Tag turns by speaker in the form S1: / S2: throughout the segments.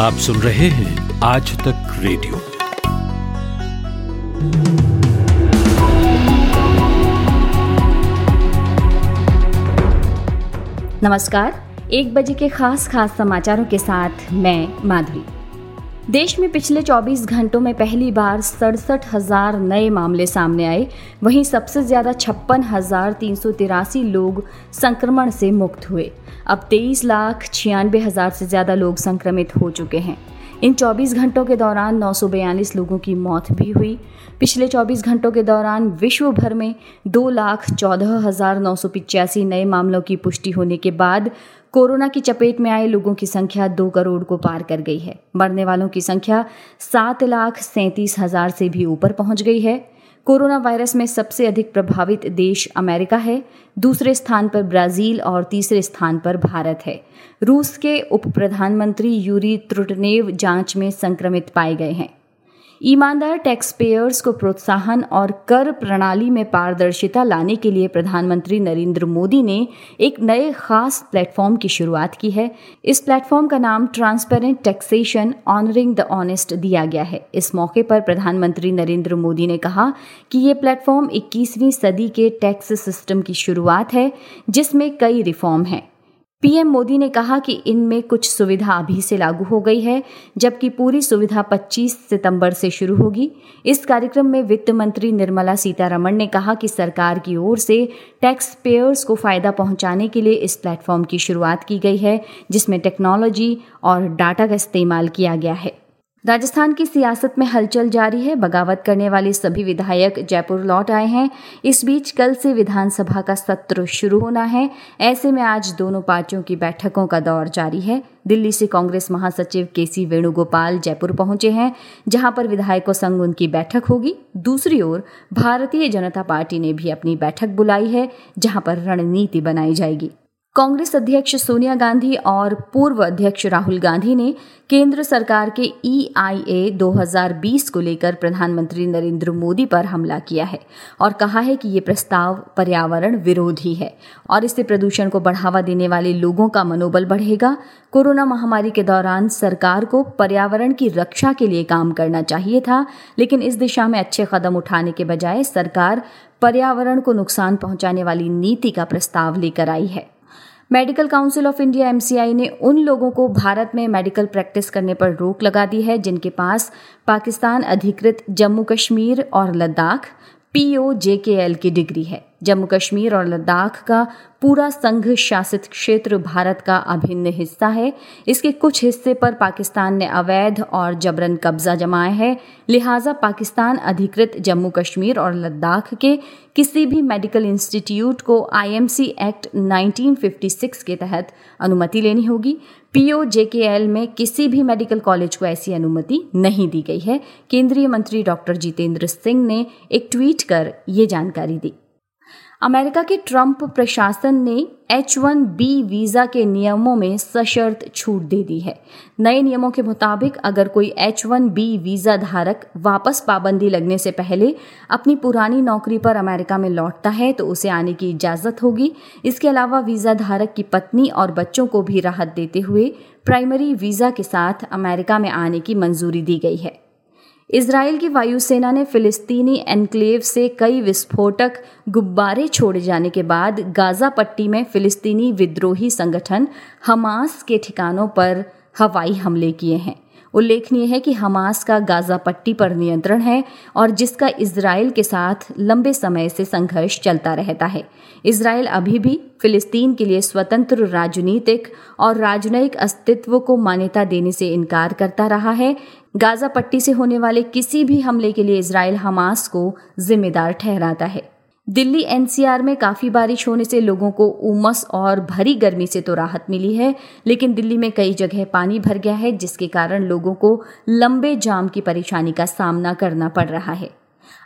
S1: आप सुन रहे हैं आज तक रेडियो।
S2: नमस्कार, एक बजे के खास खास समाचारों के साथ मैं माधुरी। देश में पिछले 24 घंटों में पहली बार सड़सठ हज़ार नए मामले सामने आए। वहीं सबसे ज़्यादा छप्पन हज़ार तीन सौ तिरासी लोग संक्रमण से मुक्त हुए। अब तेईस लाख छियानबे हज़ार से ज़्यादा लोग संक्रमित हो चुके हैं। इन 24 घंटों के दौरान नौ सौ बयालीस लोगों की मौत भी हुई। पिछले 24 घंटों के दौरान विश्व भर में दो लाख चौदह हज़ार नौ सौ पिचासी नए मामलों की पुष्टि होने के बाद कोरोना की चपेट में आए लोगों की संख्या दो करोड़ को पार कर गई है। मरने वालों की संख्या सात लाख सैंतीस हज़ार से भी ऊपर पहुँच गई है। कोरोना वायरस में सबसे अधिक प्रभावित देश अमेरिका है। दूसरे स्थान पर ब्राज़ील और तीसरे स्थान पर भारत है। रूस के उप प्रधानमंत्री यूरी त्रुटनेव जाँच में संक्रमित पाए गए हैं। ईमानदार टैक्स पेयर्स को प्रोत्साहन और कर प्रणाली में पारदर्शिता लाने के लिए प्रधानमंत्री नरेंद्र मोदी ने एक नए खास प्लेटफॉर्म की शुरुआत की है। इस प्लेटफॉर्म का नाम transparent taxation honoring the honest दिया गया है। इस मौके पर प्रधानमंत्री नरेंद्र मोदी ने कहा कि ये प्लेटफॉर्म 21वीं सदी के टैक्स सिस्टम की शुरुआत है, जिसमें कई रिफॉर्म हैं। पीएम मोदी ने कहा कि इनमें कुछ सुविधा अभी से लागू हो गई है, जबकि पूरी सुविधा 25 सितंबर से शुरू होगी। इस कार्यक्रम में वित्त मंत्री निर्मला सीतारमण ने कहा कि सरकार की ओर से टैक्स पेयर्स को फ़ायदा पहुँचाने के लिए इस प्लेटफॉर्म की शुरुआत की गई है, जिसमें टेक्नोलॉजी और डाटा का इस्तेमाल किया गया है। राजस्थान की सियासत में हलचल जारी है। बगावत करने वाले सभी विधायक जयपुर लौट आए हैं। इस बीच कल से विधानसभा का सत्र शुरू होना है। ऐसे में आज दोनों पार्टियों की बैठकों का दौर जारी है। दिल्ली से कांग्रेस महासचिव के सी वेणुगोपाल जयपुर पहुँचे हैं, जहाँ पर विधायकों संग उनकी बैठक होगी। दूसरी ओर, भारतीय जनता पार्टी ने भी अपनी बैठक बुलाई है, जहाँ पर रणनीति बनाई जाएगी। कांग्रेस अध्यक्ष सोनिया गांधी और पूर्व अध्यक्ष राहुल गांधी ने केंद्र सरकार के ई आई ए दो हज़ार बीस को लेकर प्रधानमंत्री नरेंद्र मोदी पर हमला किया है और कहा है कि ये प्रस्ताव पर्यावरण विरोधी है और इससे प्रदूषण को बढ़ावा देने वाले लोगों का मनोबल बढ़ेगा। कोरोना महामारी के दौरान सरकार को पर्यावरण की रक्षा के लिए काम करना चाहिए था, लेकिन इस दिशा में अच्छे कदम उठाने के बजाय सरकार पर्यावरण को नुकसान पहुँचाने वाली नीति का प्रस्ताव लेकर आई है। Medical council of India MCI ने उन लोगों को भारत में मेडिकल प्रैक्टिस करने पर रोक लगा दी है, जिनके पास पाकिस्तान अधिकृत जम्मू कश्मीर और लद्दाख पीओ की डिग्री है। जम्मू कश्मीर और लद्दाख का पूरा संघ शासित क्षेत्र भारत का अभिन्न हिस्सा है। इसके कुछ हिस्से पर पाकिस्तान ने अवैध और जबरन कब्जा जमाया है। लिहाजा पाकिस्तान अधिकृत जम्मू कश्मीर और लद्दाख के किसी भी मेडिकल इंस्टीट्यूट को आईएमसी एक्ट 1956 के तहत अनुमति लेनी होगी। पीओ जेकेएल में किसी भी मेडिकल कॉलेज को ऐसी अनुमति नहीं दी गई है। केंद्रीय मंत्री डॉक्टर जितेंद्र सिंह ने एक ट्वीट कर ये जानकारी दी। अमेरिका के ट्रंप प्रशासन ने एच वन बी वीज़ा के नियमों में सशर्त छूट दे दी है। नए नियमों के मुताबिक, अगर कोई एच वन बी वीज़ा धारक वापस पाबंदी लगने से पहले अपनी पुरानी नौकरी पर अमेरिका में लौटता है तो उसे आने की इजाज़त होगी। इसके अलावा वीज़ा धारक की पत्नी और बच्चों को भी राहत देते हुए प्राइमरी वीज़ा के साथ अमेरिका में आने की मंजूरी दी गई है। इसराइल की वायुसेना ने फिलिस्तीनी एनक्लेव से कई विस्फोटक गुब्बारे छोड़े जाने के बाद गाजा पट्टी में फिलिस्तीनी विद्रोही संगठन हमास के ठिकानों पर हवाई हमले किए हैं। उल्लेखनीय है कि हमास का गाजा पट्टी पर नियंत्रण है और जिसका इसराइल के साथ लंबे समय से संघर्ष चलता रहता है। इसराइल अभी भी फिलिस्तीन के लिए स्वतंत्र राजनीतिक और राजनयिक अस्तित्व को मान्यता देने से इनकार करता रहा है। गाजा पट्टी से होने वाले किसी भी हमले के लिए इसराइल हमास को जिम्मेदार ठहराता है। दिल्ली एनसीआर में काफ़ी बारिश होने से लोगों को उमस और भरी गर्मी से तो राहत मिली है, लेकिन दिल्ली में कई जगह पानी भर गया है, जिसके कारण लोगों को लंबे जाम की परेशानी का सामना करना पड़ रहा है।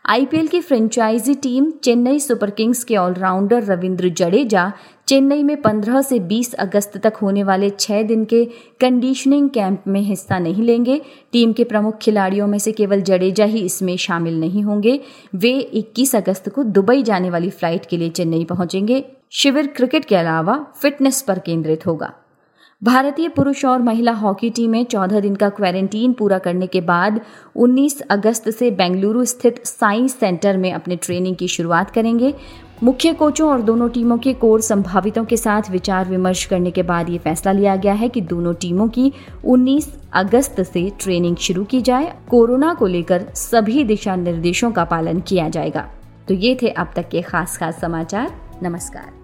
S2: आईपीएल की franchisee team Chennai Super Kings के ऑलराउंडर रविंद्र जडेजा चेन्नई में 15 से 20 अगस्त तक होने वाले छह दिन के कंडीशनिंग कैंप में हिस्सा नहीं लेंगे। टीम के प्रमुख खिलाड़ियों में से केवल जडेजा ही इसमें शामिल नहीं होंगे। वे 21 अगस्त को दुबई जाने वाली फ़्लाइट के लिए चेन्नई पहुँचेंगे। शिविर क्रिकेट के अलावा फिटनेस पर केंद्रित होगा। भारतीय पुरुष और महिला हॉकी टीमें 14 दिन का क्वारंटीन पूरा करने के बाद 19 अगस्त से बेंगलुरु स्थित साइंस सेंटर में अपने ट्रेनिंग की शुरुआत करेंगे। मुख्य कोचों और दोनों टीमों के कोर संभावितों के साथ विचार विमर्श करने के बाद ये फैसला लिया गया है कि दोनों टीमों की 19 अगस्त से ट्रेनिंग शुरू की जाए। कोरोना को लेकर सभी दिशा निर्देशों का पालन किया जाएगा। तो ये थे अब तक के खास खास समाचार। नमस्कार।